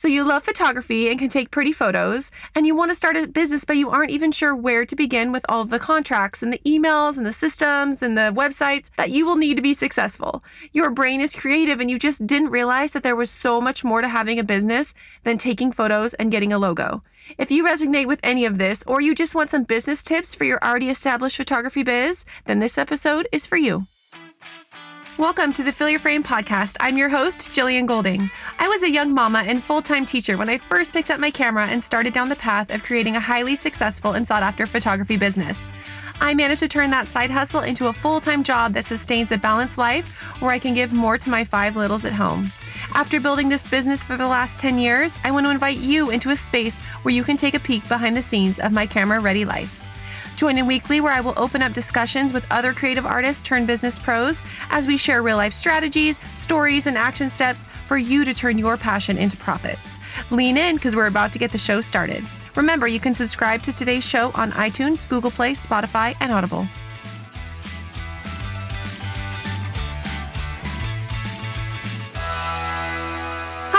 So, you love photography and can take pretty photos, and you want to start a business, but you aren't even sure where to begin with all of the contracts and the emails and the systems and the websites that you will need to be successful. Your brain is creative, and you just didn't realize that there was so much more to having a business than taking photos and getting a logo. If you resonate with any of this, or you just want some business tips for your already established photography biz, then this episode is for you. Welcome to the Fill Your Frame podcast. I'm your host, Jillian Golding. I was a young mama and full time teacher when I first picked up my camera and started down the path of creating a highly successful and sought after photography business. I managed to turn that side hustle into a full time job that sustains a balanced life where I can give more to my five littles at home. After building this business for the last 10 years, I want to invite you into a space where you can take a peek behind the scenes of my camera ready life. Join in weekly where I will open up discussions with other creative artists turned business pros as we share real life strategies, stories, and action steps for you to turn your passion into profits. Lean in because we're about to get the show started. Remember, you can subscribe to today's show on iTunes, Google Play, Spotify, and Audible.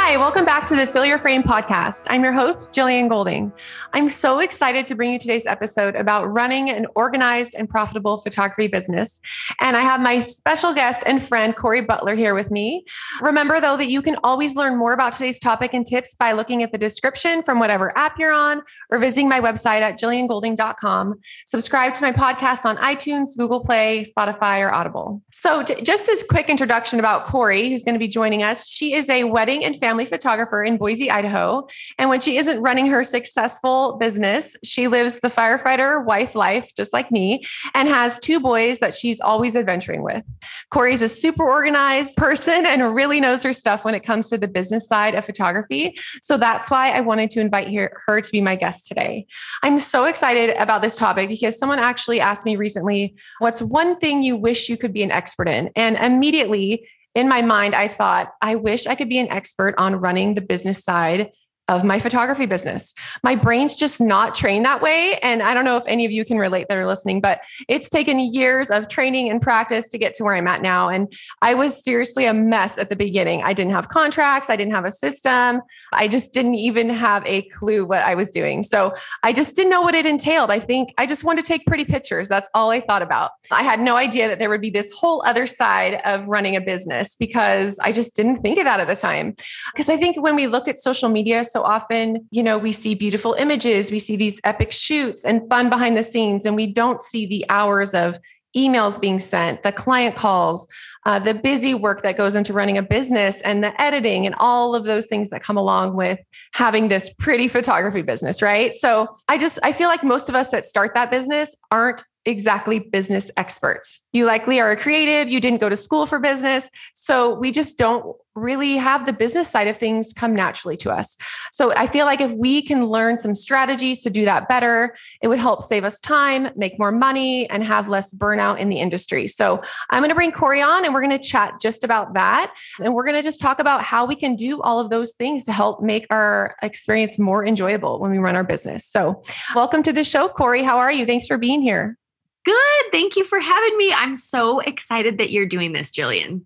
Hi, welcome back to the Fill Your Frame podcast. I'm your host, Jillian Golding. I'm so excited to bring you today's episode about running an organized and profitable photography business. And I have my special guest and friend, Corey Butler, here with me. Remember, though, that you can always learn more about today's topic and tips by looking at the description from whatever app you're on or visiting my website at jilliangolding.com. Subscribe to my podcast on iTunes, Google Play, Spotify, or Audible. So, t- just this quick introduction about Corey, who's going to be joining us. She is a wedding and family family photographer in Boise, Idaho. And when she isn't running her successful business, she lives the firefighter wife life, just like me, and has two boys that she's always adventuring with. Corey's a super organized person and really knows her stuff when it comes to the business side of photography. So that's why I wanted to invite her, her to be my guest today. I'm so excited about this topic because someone actually asked me recently, What's one thing you wish you could be an expert in? And immediately, in my mind, I thought, I wish I could be an expert on running the business side of my photography business. My brain's just not trained that way. And I don't know if any of you can relate that are listening, but it's taken years of training and practice to get to where I'm at now. And I was seriously a mess at the beginning. I didn't have contracts, I didn't have a system, I just didn't even have a clue what I was doing. So I just didn't know what it entailed. I think I just wanted to take pretty pictures. That's all I thought about. I had no idea that there would be this whole other side of running a business because I just didn't think of that at the time. Because I think when we look at social media, so so often, you know, we see beautiful images, we see these epic shoots and fun behind the scenes, and we don't see the hours of emails being sent, the client calls, uh, the busy work that goes into running a business, and the editing, and all of those things that come along with having this pretty photography business, right? So I just, I feel like most of us that start that business aren't exactly business experts. You likely are a creative, you didn't go to school for business. So we just don't really have the business side of things come naturally to us. So I feel like if we can learn some strategies to do that better, it would help save us time, make more money, and have less burnout in the industry. So I'm going to bring Corey on and we're going to chat just about that. And we're going to just talk about how we can do all of those things to help make our experience more enjoyable when we run our business. So welcome to the show, Corey. How are you? Thanks for being here. Good. Thank you for having me. I'm so excited that you're doing this, Jillian.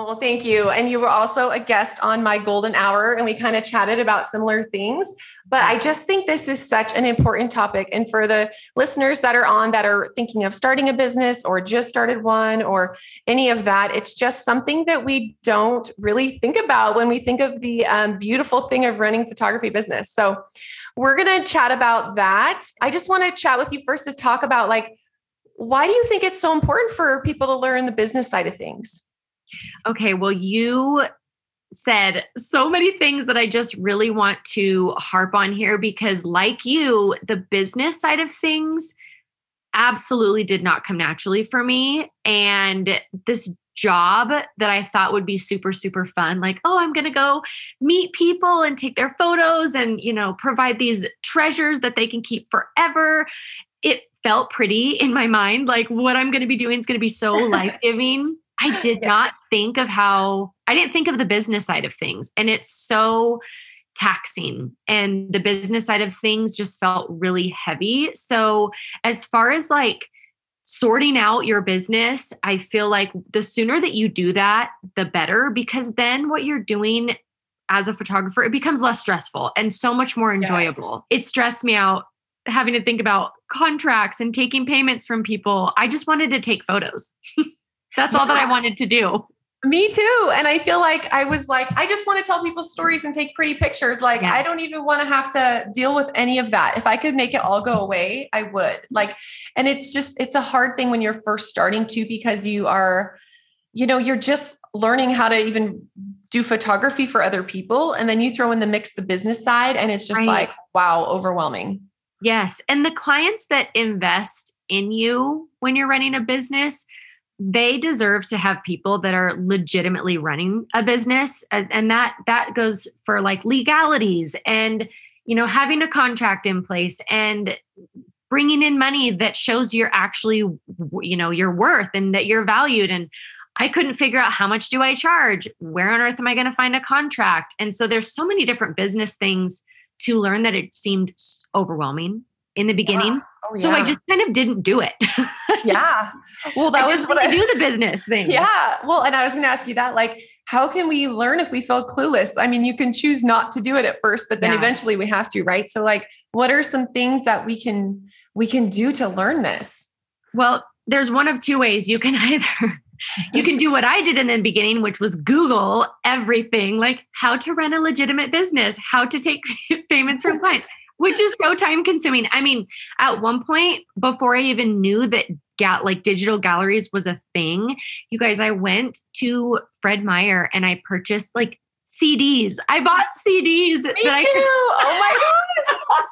Oh, thank you. And you were also a guest on my golden hour, and we kind of chatted about similar things. But I just think this is such an important topic. And for the listeners that are on that are thinking of starting a business or just started one or any of that, it's just something that we don't really think about when we think of the um, beautiful thing of running photography business. So we're going to chat about that. I just want to chat with you first to talk about like, why do you think it's so important for people to learn the business side of things? Okay, well, you said so many things that I just really want to harp on here because, like you, the business side of things absolutely did not come naturally for me. And this job that I thought would be super, super fun, like, oh, I'm going to go meet people and take their photos and, you know, provide these treasures that they can keep forever. It felt pretty in my mind, like what I'm going to be doing is going to be so life giving. I did yeah. not think of how I didn't think of the business side of things. And it's so taxing. And the business side of things just felt really heavy. So, as far as like sorting out your business, I feel like the sooner that you do that, the better, because then what you're doing as a photographer, it becomes less stressful and so much more enjoyable. Yes. It stressed me out having to think about contracts and taking payments from people. I just wanted to take photos. That's all that I wanted to do. Me too. And I feel like I was like, I just want to tell people stories and take pretty pictures. Like, yeah. I don't even want to have to deal with any of that. If I could make it all go away, I would. Like, and it's just, it's a hard thing when you're first starting to because you are, you know, you're just learning how to even do photography for other people. And then you throw in the mix the business side, and it's just right. like, wow, overwhelming. Yes. And the clients that invest in you when you're running a business, they deserve to have people that are legitimately running a business and that that goes for like legalities and you know having a contract in place and bringing in money that shows you're actually you know your worth and that you're valued. And i couldn't figure out how much do i charge? Where on earth am i going to find a contract? And so there's so many different business things to learn that it seemed overwhelming in the beginning. Yeah. Oh, yeah. So I just kind of didn't do it. yeah. Well, that I was what I do the business thing. Yeah. Well, and I was going to ask you that like how can we learn if we feel clueless? I mean, you can choose not to do it at first, but then yeah. eventually we have to, right? So like what are some things that we can we can do to learn this? Well, there's one of two ways. You can either you can do what I did in the beginning, which was Google everything like how to run a legitimate business, how to take payments from clients which is so time consuming. I mean, at one point, before I even knew that got like digital galleries was a thing, you guys, I went to Fred Meyer and I purchased like CDs. I bought CDs. Me that too. I oh my god.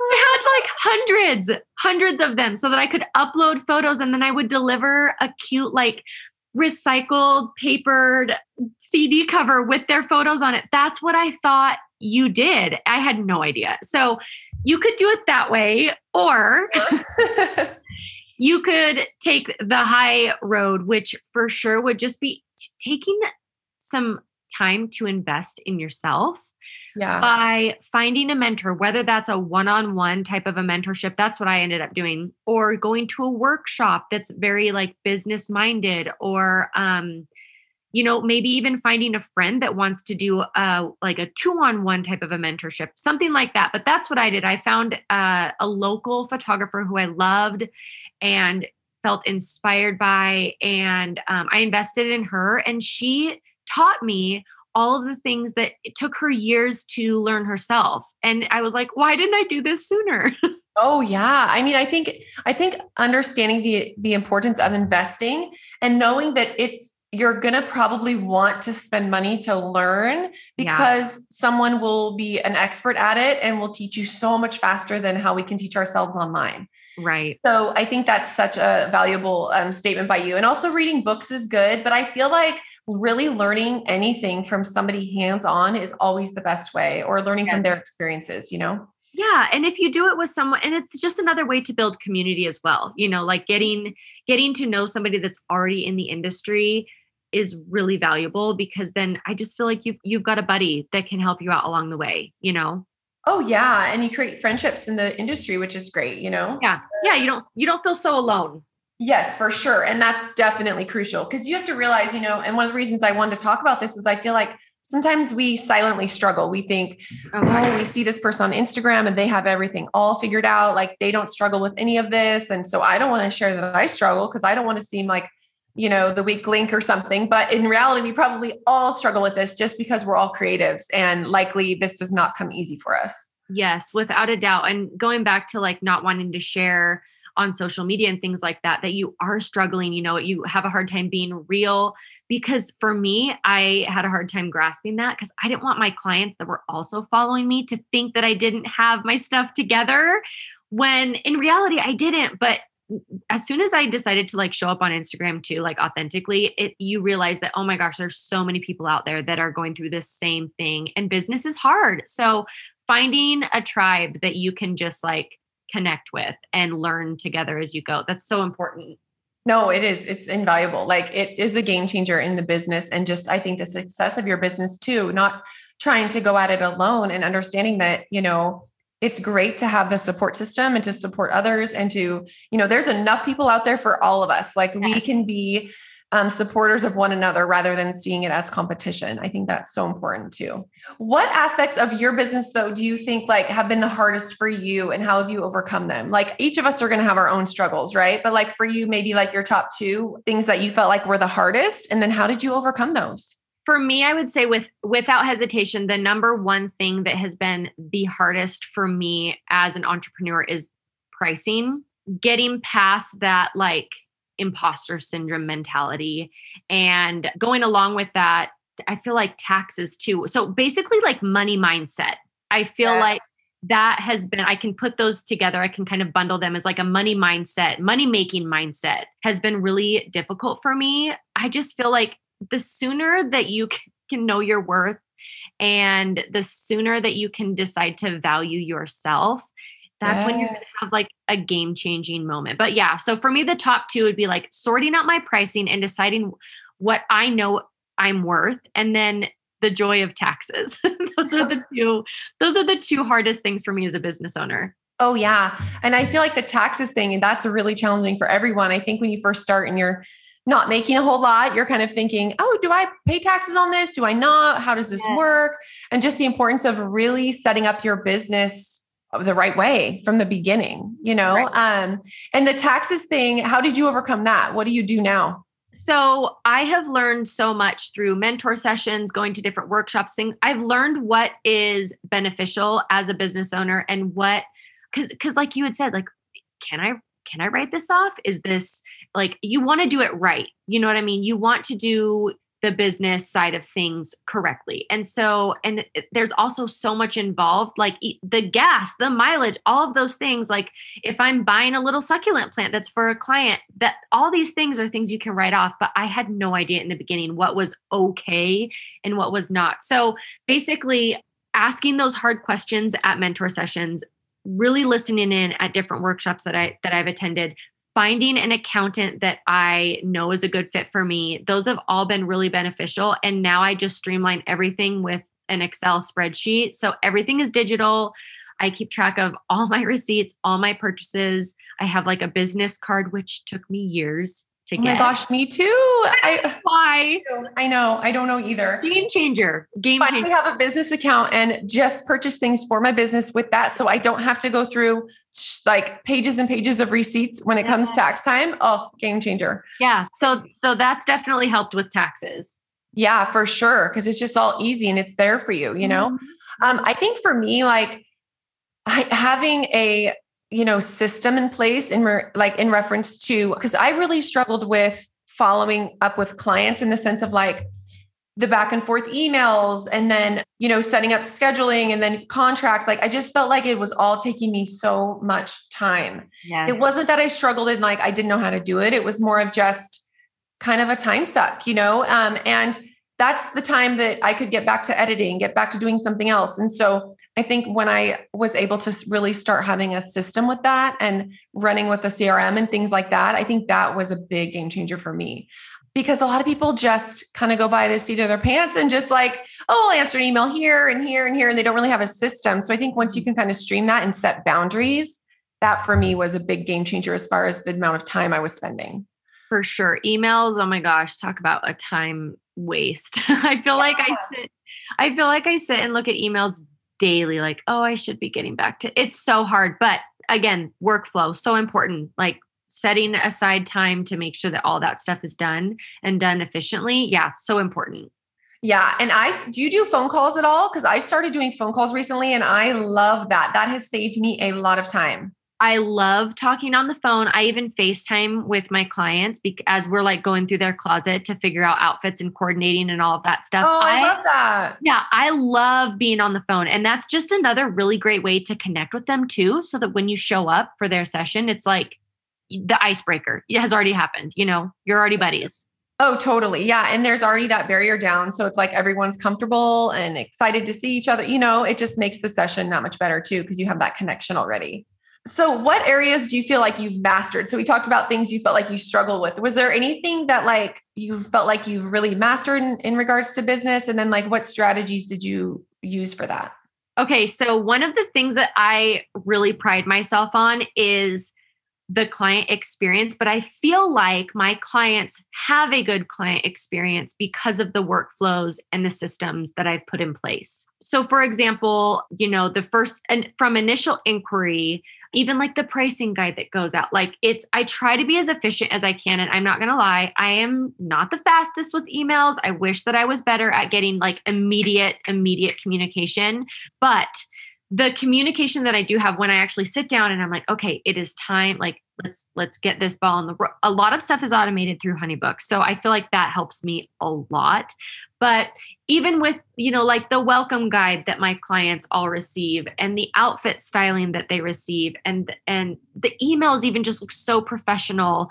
I had like hundreds, hundreds of them so that I could upload photos and then I would deliver a cute, like recycled papered CD cover with their photos on it. That's what I thought you did. I had no idea. So you could do it that way, or you could take the high road, which for sure would just be t- taking some time to invest in yourself yeah. by finding a mentor, whether that's a one on one type of a mentorship, that's what I ended up doing, or going to a workshop that's very like business minded, or, um, you know, maybe even finding a friend that wants to do a like a two on one type of a mentorship, something like that. But that's what I did. I found uh, a local photographer who I loved and felt inspired by, and um, I invested in her, and she taught me all of the things that it took her years to learn herself. And I was like, why didn't I do this sooner? Oh yeah. I mean, I think I think understanding the the importance of investing and knowing that it's you're going to probably want to spend money to learn because yeah. someone will be an expert at it and will teach you so much faster than how we can teach ourselves online. Right. So I think that's such a valuable um, statement by you. And also reading books is good, but I feel like really learning anything from somebody hands on is always the best way or learning yes. from their experiences, you know? Yeah. And if you do it with someone, and it's just another way to build community as well, you know, like getting, getting to know somebody that's already in the industry is really valuable because then I just feel like you've you've got a buddy that can help you out along the way, you know. Oh yeah, and you create friendships in the industry, which is great, you know. Yeah, yeah, you don't you don't feel so alone. Yes, for sure, and that's definitely crucial because you have to realize, you know, and one of the reasons I wanted to talk about this is I feel like sometimes we silently struggle. We think, oh, oh, we see this person on Instagram and they have everything all figured out, like they don't struggle with any of this, and so I don't want to share that I struggle because I don't want to seem like you know, the weak link or something. But in reality, we probably all struggle with this just because we're all creatives and likely this does not come easy for us. Yes, without a doubt. And going back to like not wanting to share on social media and things like that, that you are struggling, you know, you have a hard time being real. Because for me, I had a hard time grasping that because I didn't want my clients that were also following me to think that I didn't have my stuff together when in reality I didn't. But as soon as I decided to like show up on Instagram too, like authentically, it you realize that oh my gosh, there's so many people out there that are going through this same thing, and business is hard. So finding a tribe that you can just like connect with and learn together as you go that's so important no, it is. It's invaluable. Like it is a game changer in the business and just I think the success of your business too, not trying to go at it alone and understanding that, you know, it's great to have the support system and to support others and to you know there's enough people out there for all of us like yes. we can be um, supporters of one another rather than seeing it as competition. I think that's so important too. What aspects of your business though do you think like have been the hardest for you and how have you overcome them? Like each of us are going to have our own struggles, right? But like for you, maybe like your top two things that you felt like were the hardest. And then how did you overcome those? For me, I would say with without hesitation, the number one thing that has been the hardest for me as an entrepreneur is pricing. Getting past that like imposter syndrome mentality. And going along with that, I feel like taxes too. So basically, like money mindset. I feel yes. like that has been, I can put those together. I can kind of bundle them as like a money mindset, money making mindset has been really difficult for me. I just feel like the sooner that you can know your worth and the sooner that you can decide to value yourself that's yes. when you have like a game changing moment. But yeah, so for me, the top two would be like sorting out my pricing and deciding what I know I'm worth, and then the joy of taxes. those are the two. Those are the two hardest things for me as a business owner. Oh yeah, and I feel like the taxes thing, and that's really challenging for everyone. I think when you first start and you're not making a whole lot, you're kind of thinking, oh, do I pay taxes on this? Do I not? How does this yeah. work? And just the importance of really setting up your business the right way from the beginning, you know? Right. Um, and the taxes thing, how did you overcome that? What do you do now? So I have learned so much through mentor sessions, going to different workshops. Thing I've learned what is beneficial as a business owner and what, because because like you had said, like, can I can I write this off? Is this like you want to do it right? You know what I mean? You want to do the business side of things correctly. And so, and there's also so much involved, like the gas, the mileage, all of those things. Like if I'm buying a little succulent plant that's for a client, that all these things are things you can write off. But I had no idea in the beginning what was okay and what was not. So basically, asking those hard questions at mentor sessions really listening in at different workshops that I that I've attended, finding an accountant that I know is a good fit for me, those have all been really beneficial. And now I just streamline everything with an Excel spreadsheet. So everything is digital. I keep track of all my receipts, all my purchases. I have like a business card, which took me years to oh get. my gosh, me too. I, why? I know. I don't know either. Game changer. Game changer. I have a business account and just purchase things for my business with that. So I don't have to go through like pages and pages of receipts when it comes tax time. Oh, game changer. Yeah. So so that's definitely helped with taxes. Yeah, for sure. Cause it's just all easy and it's there for you, you know? Mm-hmm. Um, I think for me, like I, having a you know system in place in re- like in reference to because i really struggled with following up with clients in the sense of like the back and forth emails and then you know setting up scheduling and then contracts like i just felt like it was all taking me so much time yes. it wasn't that i struggled and like i didn't know how to do it it was more of just kind of a time suck you know um, and that's the time that I could get back to editing, get back to doing something else. And so I think when I was able to really start having a system with that and running with the CRM and things like that, I think that was a big game changer for me. Because a lot of people just kind of go by the seat of their pants and just like, oh, I'll answer an email here and here and here. And they don't really have a system. So I think once you can kind of stream that and set boundaries, that for me was a big game changer as far as the amount of time I was spending. For sure. Emails, oh my gosh, talk about a time waste. I feel yeah. like I sit I feel like I sit and look at emails daily like, "Oh, I should be getting back to." It's so hard, but again, workflow so important. Like setting aside time to make sure that all that stuff is done and done efficiently. Yeah, so important. Yeah. And I do you do phone calls at all? Because I started doing phone calls recently and I love that. That has saved me a lot of time. I love talking on the phone. I even FaceTime with my clients because as we're like going through their closet to figure out outfits and coordinating and all of that stuff. Oh, I, I love that. Yeah, I love being on the phone. And that's just another really great way to connect with them too. So that when you show up for their session, it's like the icebreaker. It has already happened. You know, you're already buddies. Oh, totally. Yeah. And there's already that barrier down. So it's like everyone's comfortable and excited to see each other. You know, it just makes the session that much better too, because you have that connection already. So, what areas do you feel like you've mastered? So, we talked about things you felt like you struggled with. Was there anything that like you felt like you've really mastered in, in regards to business? And then, like, what strategies did you use for that? Okay, so one of the things that I really pride myself on is the client experience, but I feel like my clients have a good client experience because of the workflows and the systems that I've put in place. So, for example, you know, the first and from initial inquiry, even like the pricing guide that goes out, like it's, I try to be as efficient as I can. And I'm not going to lie, I am not the fastest with emails. I wish that I was better at getting like immediate, immediate communication. But the communication that I do have when I actually sit down and I'm like, okay, it is time. Like, let's let's get this ball in the. A lot of stuff is automated through HoneyBook, so I feel like that helps me a lot. But even with you know like the welcome guide that my clients all receive and the outfit styling that they receive and and the emails even just look so professional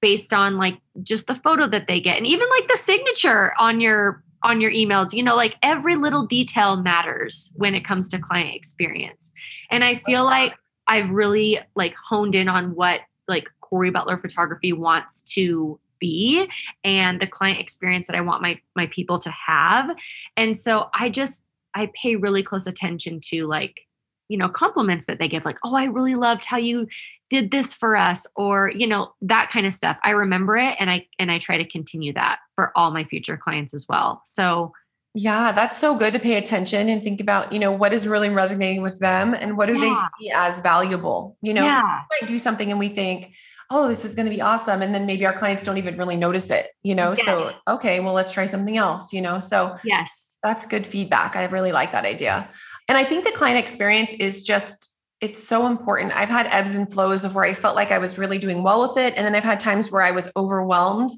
based on like just the photo that they get and even like the signature on your on your emails you know like every little detail matters when it comes to client experience. And i feel like i've really like honed in on what like corey butler photography wants to be and the client experience that i want my my people to have and so i just i pay really close attention to like you know compliments that they give like oh i really loved how you did this for us or you know that kind of stuff i remember it and i and i try to continue that for all my future clients as well so yeah that's so good to pay attention and think about you know what is really resonating with them and what do yeah. they see as valuable you know yeah. we might do something and we think oh this is going to be awesome and then maybe our clients don't even really notice it you know yes. so okay well let's try something else you know so yes that's good feedback i really like that idea and i think the client experience is just it's so important. I've had ebbs and flows of where I felt like I was really doing well with it and then I've had times where I was overwhelmed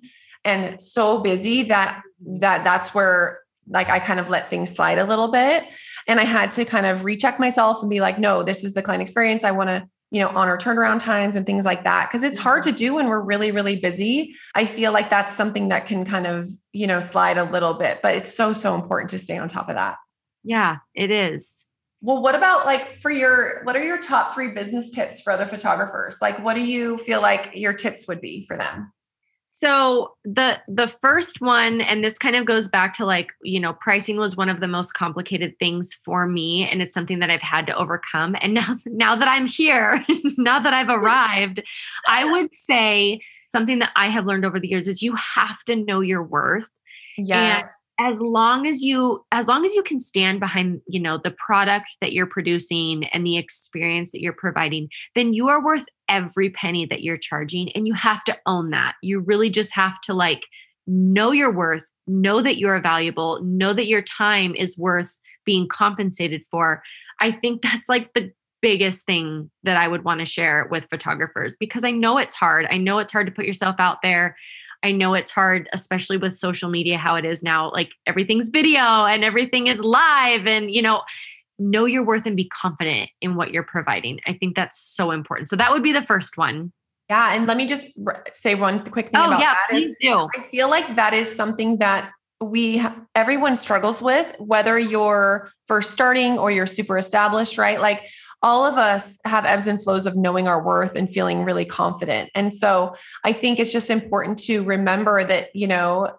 and so busy that that that's where like I kind of let things slide a little bit and I had to kind of recheck myself and be like no, this is the client experience. I want to, you know, honor turnaround times and things like that because it's hard to mm-hmm. do when we're really really busy. I feel like that's something that can kind of, you know, slide a little bit, but it's so so important to stay on top of that. Yeah, it is. Well, what about like for your what are your top 3 business tips for other photographers? Like what do you feel like your tips would be for them? So the the first one and this kind of goes back to like, you know, pricing was one of the most complicated things for me and it's something that I've had to overcome. And now now that I'm here, now that I've arrived, I would say something that I have learned over the years is you have to know your worth. Yes. As long as you as long as you can stand behind you know the product that you're producing and the experience that you're providing then you are worth every penny that you're charging and you have to own that. You really just have to like know your worth know that you're valuable know that your time is worth being compensated for. I think that's like the biggest thing that i would want to share with photographers because i know it's hard. I know it's hard to put yourself out there I know it's hard, especially with social media, how it is now. Like everything's video and everything is live, and you know, know your worth and be confident in what you're providing. I think that's so important. So that would be the first one. Yeah, and let me just say one quick thing oh, about yeah, that. Is do. I feel like that is something that we everyone struggles with whether you're first starting or you're super established right like all of us have ebbs and flows of knowing our worth and feeling really confident. And so I think it's just important to remember that, you know,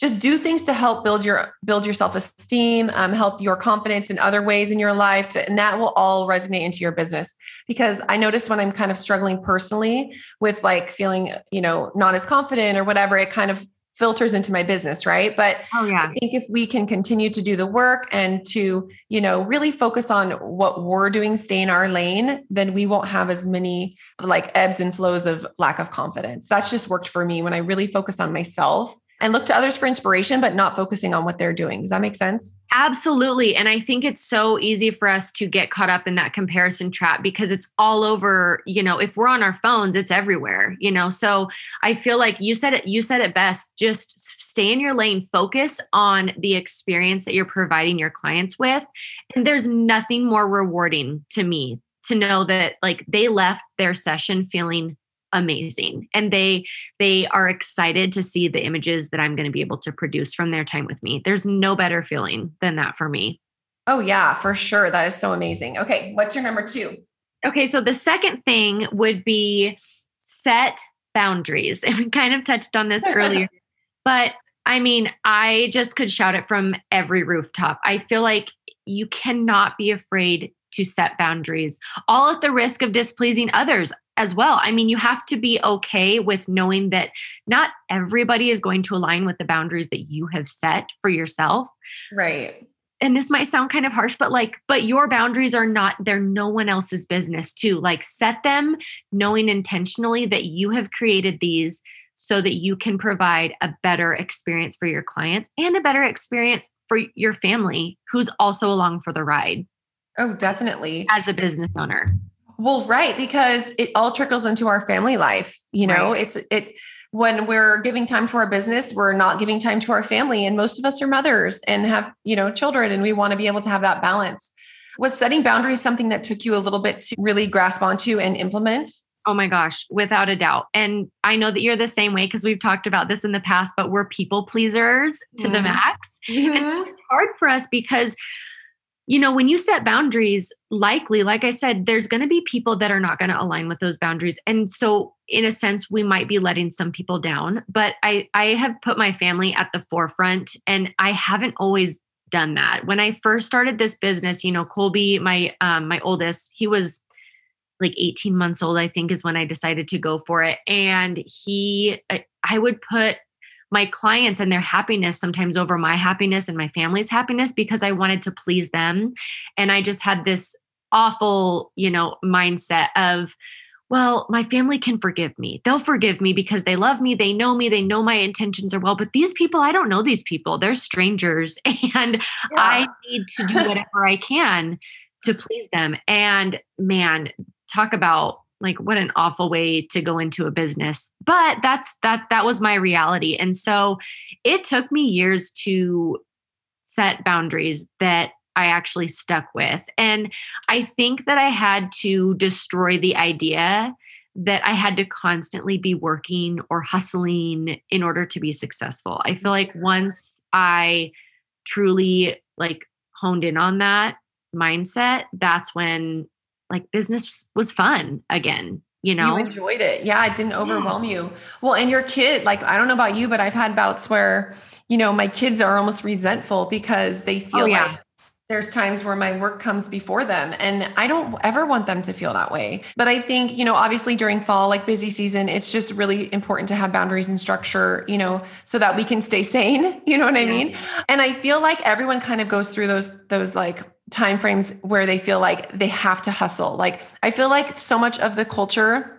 just do things to help build your build your self-esteem um, help your confidence in other ways in your life to, and that will all resonate into your business because i notice when i'm kind of struggling personally with like feeling you know not as confident or whatever it kind of filters into my business right but oh, yeah. i think if we can continue to do the work and to you know really focus on what we're doing stay in our lane then we won't have as many like ebbs and flows of lack of confidence that's just worked for me when i really focus on myself and look to others for inspiration, but not focusing on what they're doing. Does that make sense? Absolutely. And I think it's so easy for us to get caught up in that comparison trap because it's all over, you know, if we're on our phones, it's everywhere, you know. So I feel like you said it, you said it best. Just stay in your lane, focus on the experience that you're providing your clients with. And there's nothing more rewarding to me to know that like they left their session feeling amazing and they they are excited to see the images that i'm going to be able to produce from their time with me. There's no better feeling than that for me. Oh yeah for sure that is so amazing. Okay what's your number two? Okay so the second thing would be set boundaries and we kind of touched on this earlier but i mean i just could shout it from every rooftop. I feel like you cannot be afraid to set boundaries all at the risk of displeasing others as well. I mean, you have to be okay with knowing that not everybody is going to align with the boundaries that you have set for yourself. Right. And this might sound kind of harsh, but like, but your boundaries are not, they're no one else's business too. Like, set them knowing intentionally that you have created these so that you can provide a better experience for your clients and a better experience for your family who's also along for the ride. Oh, definitely. As a business owner. Well, right, because it all trickles into our family life. You know, right. it's it when we're giving time to our business, we're not giving time to our family. And most of us are mothers and have, you know, children, and we want to be able to have that balance. Was setting boundaries something that took you a little bit to really grasp onto and implement? Oh my gosh, without a doubt. And I know that you're the same way because we've talked about this in the past, but we're people pleasers to mm-hmm. the max. Mm-hmm. And it's hard for us because you know, when you set boundaries, likely, like I said, there's going to be people that are not going to align with those boundaries. And so, in a sense, we might be letting some people down. But I, I have put my family at the forefront, and I haven't always done that. When I first started this business, you know, Colby, my um, my oldest, he was like 18 months old, I think, is when I decided to go for it. And he, I would put my clients and their happiness sometimes over my happiness and my family's happiness because I wanted to please them. And I just had this awful, you know, mindset of, well, my family can forgive me. They'll forgive me because they love me. They know me. They know my intentions are well. But these people, I don't know these people. They're strangers. And yeah. I need to do whatever I can to please them. And man, talk about like what an awful way to go into a business. But that's that that was my reality. And so it took me years to set boundaries that I actually stuck with. And I think that I had to destroy the idea that I had to constantly be working or hustling in order to be successful. I feel like once I truly like honed in on that mindset, that's when like business was fun again you know? you enjoyed it. Yeah it didn't overwhelm yeah. you. Well and your kid like i don't know about you but i've had bouts where you know my kids are almost resentful because they oh, feel oh, yeah. like there's times where my work comes before them and i don't ever want them to feel that way. But i think you know obviously during fall like busy season it's just really important to have boundaries and structure you know so that we can stay sane you know what i mean? And i feel like everyone kind of goes through those those like time frames where they feel like they have to hustle. Like i feel like so much of the culture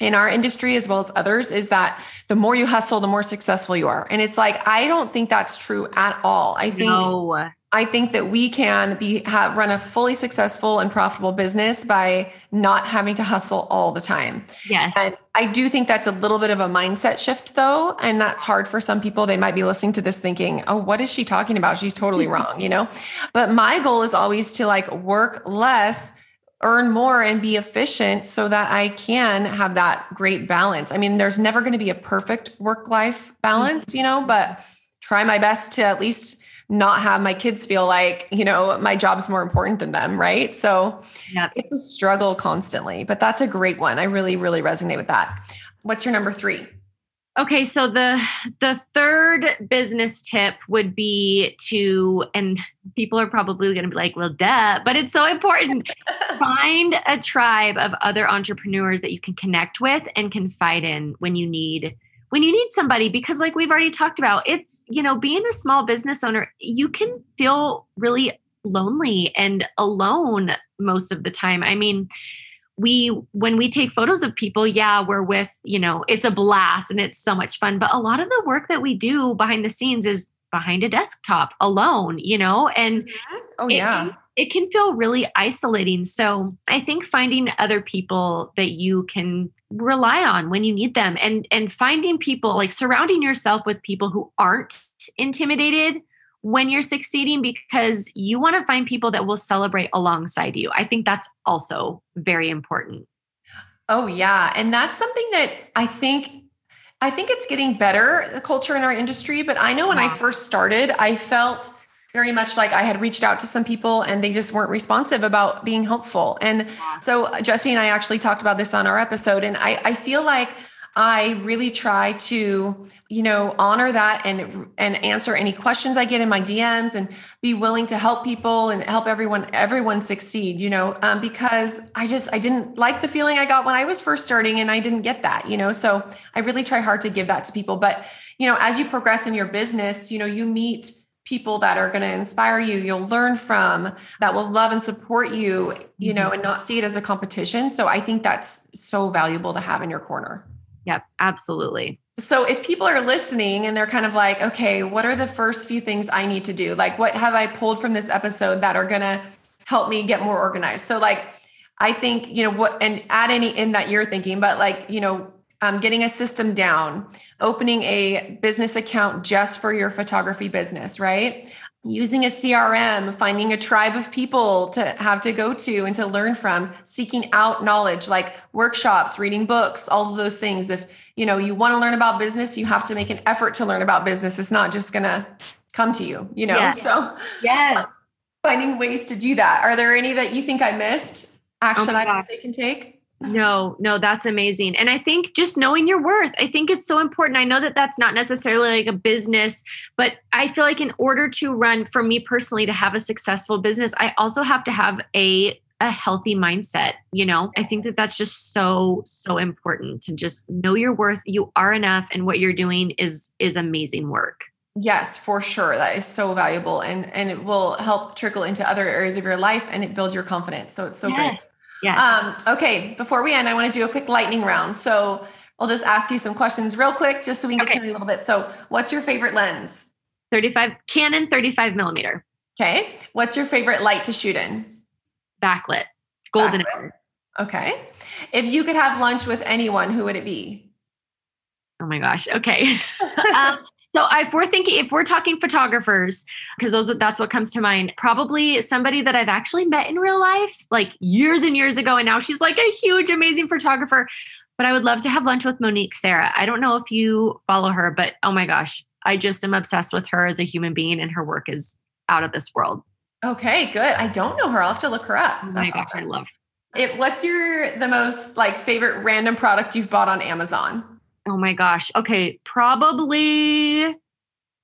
in our industry as well as others is that the more you hustle the more successful you are. And it's like i don't think that's true at all. I think no. I think that we can be have, run a fully successful and profitable business by not having to hustle all the time. Yes. And I do think that's a little bit of a mindset shift though, and that's hard for some people. They might be listening to this thinking, "Oh, what is she talking about? She's totally wrong," you know? But my goal is always to like work less earn more and be efficient so that I can have that great balance. I mean, there's never going to be a perfect work life balance, mm-hmm. you know, but try my best to at least not have my kids feel like, you know, my job's more important than them. Right. So it's a struggle constantly, but that's a great one. I really, really resonate with that. What's your number three? Okay, so the the third business tip would be to, and people are probably going to be like, "Well, duh," but it's so important. Find a tribe of other entrepreneurs that you can connect with and confide in when you need when you need somebody because like we've already talked about it's you know being a small business owner you can feel really lonely and alone most of the time i mean we when we take photos of people yeah we're with you know it's a blast and it's so much fun but a lot of the work that we do behind the scenes is behind a desktop alone you know and mm-hmm. oh yeah it can feel really isolating. So I think finding other people that you can rely on when you need them and and finding people like surrounding yourself with people who aren't intimidated when you're succeeding because you want to find people that will celebrate alongside you. I think that's also very important. Oh yeah, and that's something that I think I think it's getting better the culture in our industry, but I know when yeah. I first started, I felt very much like I had reached out to some people and they just weren't responsive about being helpful. And so Jesse and I actually talked about this on our episode. And I, I feel like I really try to, you know, honor that and and answer any questions I get in my DMs and be willing to help people and help everyone everyone succeed, you know, um, because I just I didn't like the feeling I got when I was first starting and I didn't get that, you know. So I really try hard to give that to people. But, you know, as you progress in your business, you know, you meet people that are going to inspire you you'll learn from that will love and support you you know mm-hmm. and not see it as a competition so i think that's so valuable to have in your corner Yep, absolutely. So if people are listening and they're kind of like, okay, what are the first few things I need to do? Like, what have I pulled from this episode that are going to help me get more organized? So, like, I think, you know, what, and add any in that you're thinking, but like, you know, um, getting a system down, opening a business account just for your photography business, right? using a CRM, finding a tribe of people to have to go to and to learn from, seeking out knowledge like workshops, reading books, all of those things. If you know you want to learn about business, you have to make an effort to learn about business. It's not just gonna come to you, you know. Yes. So yes, finding ways to do that. Are there any that you think I missed? Action oh items they can take? No, no, that's amazing. And I think just knowing your worth, I think it's so important. I know that that's not necessarily like a business, but I feel like in order to run, for me personally, to have a successful business, I also have to have a a healthy mindset you know i think that that's just so so important to just know your worth you are enough and what you're doing is is amazing work yes for sure that is so valuable and and it will help trickle into other areas of your life and it builds your confidence so it's so yes. great yeah. Um, okay. Before we end, I want to do a quick lightning round. So I'll just ask you some questions real quick, just so we can get okay. to know you a little bit. So, what's your favorite lens? 35 Canon 35 millimeter. Okay. What's your favorite light to shoot in? Backlit. Golden. Backlit. Okay. If you could have lunch with anyone, who would it be? Oh my gosh. Okay. um, so if we're thinking, if we're talking photographers, because those that's what comes to mind, probably somebody that I've actually met in real life, like years and years ago, and now she's like a huge, amazing photographer. But I would love to have lunch with Monique Sarah. I don't know if you follow her, but oh my gosh, I just am obsessed with her as a human being, and her work is out of this world. Okay, good. I don't know her. I'll have to look her up. Oh my gosh, awesome. I love. Her. It, what's your the most like favorite random product you've bought on Amazon? Oh my gosh. Okay, probably.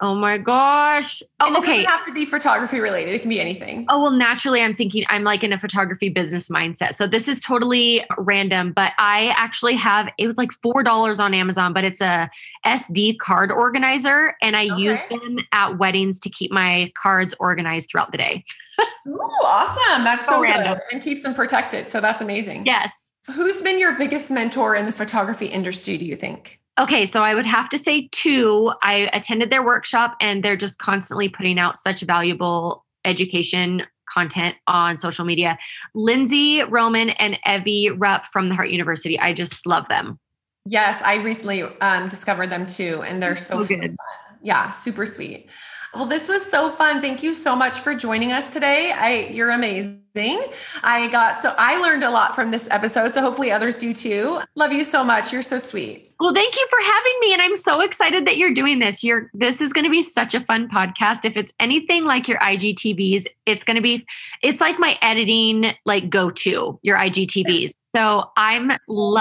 Oh my gosh. Oh, and it okay. doesn't have to be photography related. It can be anything. Oh, well, naturally, I'm thinking I'm like in a photography business mindset. So this is totally random, but I actually have it was like $4 on Amazon, but it's a SD card organizer. And I okay. use them at weddings to keep my cards organized throughout the day. Ooh, awesome. That's so, so random. and keeps them protected. So that's amazing. Yes. Who's been your biggest mentor in the photography industry, do you think? Okay, so I would have to say two. I attended their workshop and they're just constantly putting out such valuable education content on social media. Lindsay Roman and Evie Rupp from the Heart University. I just love them. Yes, I recently um, discovered them too, and they're so, so good. Fun. Yeah, super sweet. Well, this was so fun. Thank you so much for joining us today. I you're amazing. I got so I learned a lot from this episode, so hopefully others do too. Love you so much. You're so sweet. Well, thank you for having me and I'm so excited that you're doing this. You're this is going to be such a fun podcast. If it's anything like your IGTVs, it's going to be it's like my editing like go-to, your IGTVs. So, I'm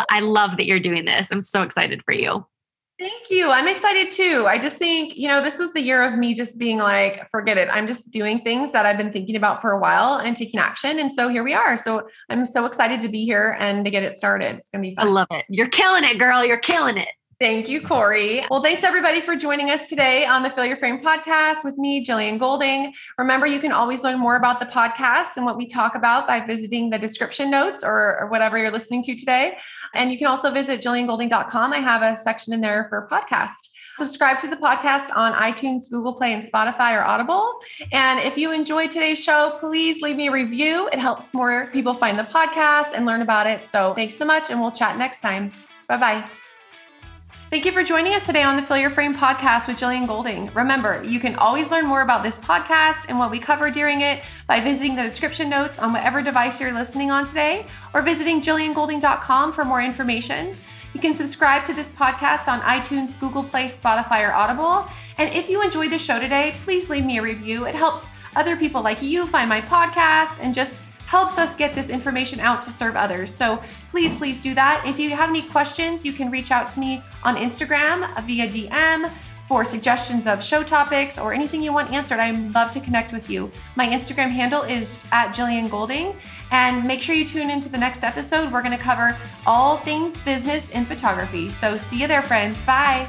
I love that you're doing this. I'm so excited for you. Thank you. I'm excited too. I just think, you know, this was the year of me just being like, forget it. I'm just doing things that I've been thinking about for a while and taking action. And so here we are. So I'm so excited to be here and to get it started. It's going to be fun. I love it. You're killing it, girl. You're killing it. Thank you, Corey. Well, thanks everybody for joining us today on the Fill Your Frame podcast with me, Jillian Golding. Remember, you can always learn more about the podcast and what we talk about by visiting the description notes or, or whatever you're listening to today. And you can also visit jilliangolding.com. I have a section in there for podcast. Subscribe to the podcast on iTunes, Google Play, and Spotify or Audible. And if you enjoyed today's show, please leave me a review. It helps more people find the podcast and learn about it. So thanks so much, and we'll chat next time. Bye bye. Thank you for joining us today on the Fill Your Frame podcast with Jillian Golding. Remember, you can always learn more about this podcast and what we cover during it by visiting the description notes on whatever device you're listening on today or visiting jilliangolding.com for more information. You can subscribe to this podcast on iTunes, Google Play, Spotify, or Audible. And if you enjoyed the show today, please leave me a review. It helps other people like you find my podcast and just helps us get this information out to serve others. So please, please do that. If you have any questions, you can reach out to me on Instagram via DM for suggestions of show topics or anything you want answered. I'd love to connect with you. My Instagram handle is at Jillian Golding. And make sure you tune into the next episode. We're going to cover all things business in photography. So see you there, friends. Bye.